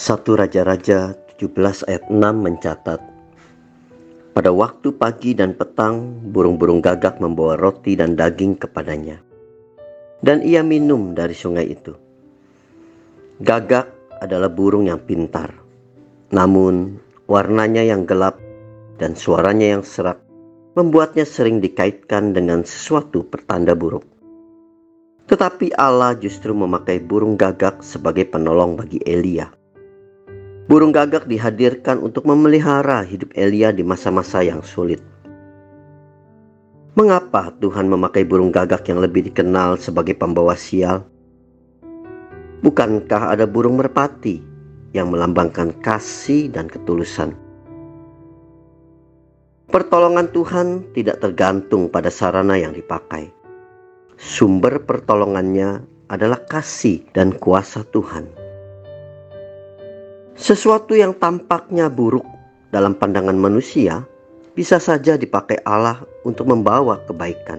1 Raja-Raja 17 ayat 6 mencatat Pada waktu pagi dan petang burung-burung gagak membawa roti dan daging kepadanya. Dan ia minum dari sungai itu. Gagak adalah burung yang pintar. Namun warnanya yang gelap dan suaranya yang serak membuatnya sering dikaitkan dengan sesuatu pertanda buruk. Tetapi Allah justru memakai burung gagak sebagai penolong bagi Elia Burung gagak dihadirkan untuk memelihara hidup Elia di masa-masa yang sulit. Mengapa Tuhan memakai burung gagak yang lebih dikenal sebagai pembawa sial? Bukankah ada burung merpati yang melambangkan kasih dan ketulusan? Pertolongan Tuhan tidak tergantung pada sarana yang dipakai. Sumber pertolongannya adalah kasih dan kuasa Tuhan. Sesuatu yang tampaknya buruk dalam pandangan manusia bisa saja dipakai Allah untuk membawa kebaikan.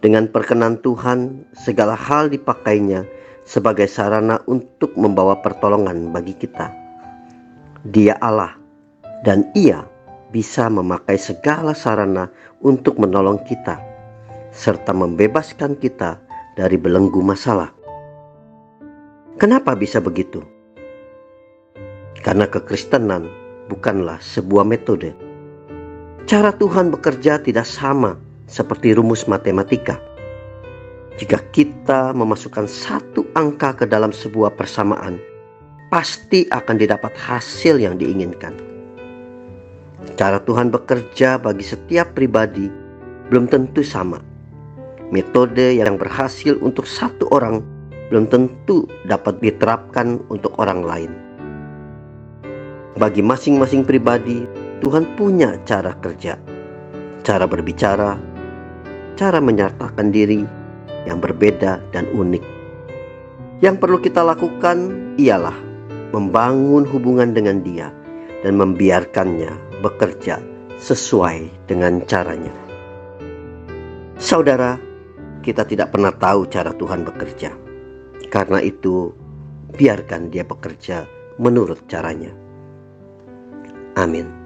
Dengan perkenan Tuhan, segala hal dipakainya sebagai sarana untuk membawa pertolongan bagi kita. Dia Allah, dan Ia bisa memakai segala sarana untuk menolong kita, serta membebaskan kita dari belenggu masalah. Kenapa bisa begitu? Karena kekristenan bukanlah sebuah metode. Cara Tuhan bekerja tidak sama seperti rumus matematika. Jika kita memasukkan satu angka ke dalam sebuah persamaan, pasti akan didapat hasil yang diinginkan. Cara Tuhan bekerja bagi setiap pribadi belum tentu sama. Metode yang berhasil untuk satu orang belum tentu dapat diterapkan untuk orang lain. Bagi masing-masing pribadi, Tuhan punya cara kerja, cara berbicara, cara menyertakan diri yang berbeda dan unik. Yang perlu kita lakukan ialah membangun hubungan dengan Dia dan membiarkannya bekerja sesuai dengan caranya. Saudara, kita tidak pernah tahu cara Tuhan bekerja. Karena itu, biarkan Dia bekerja menurut caranya. Аминь.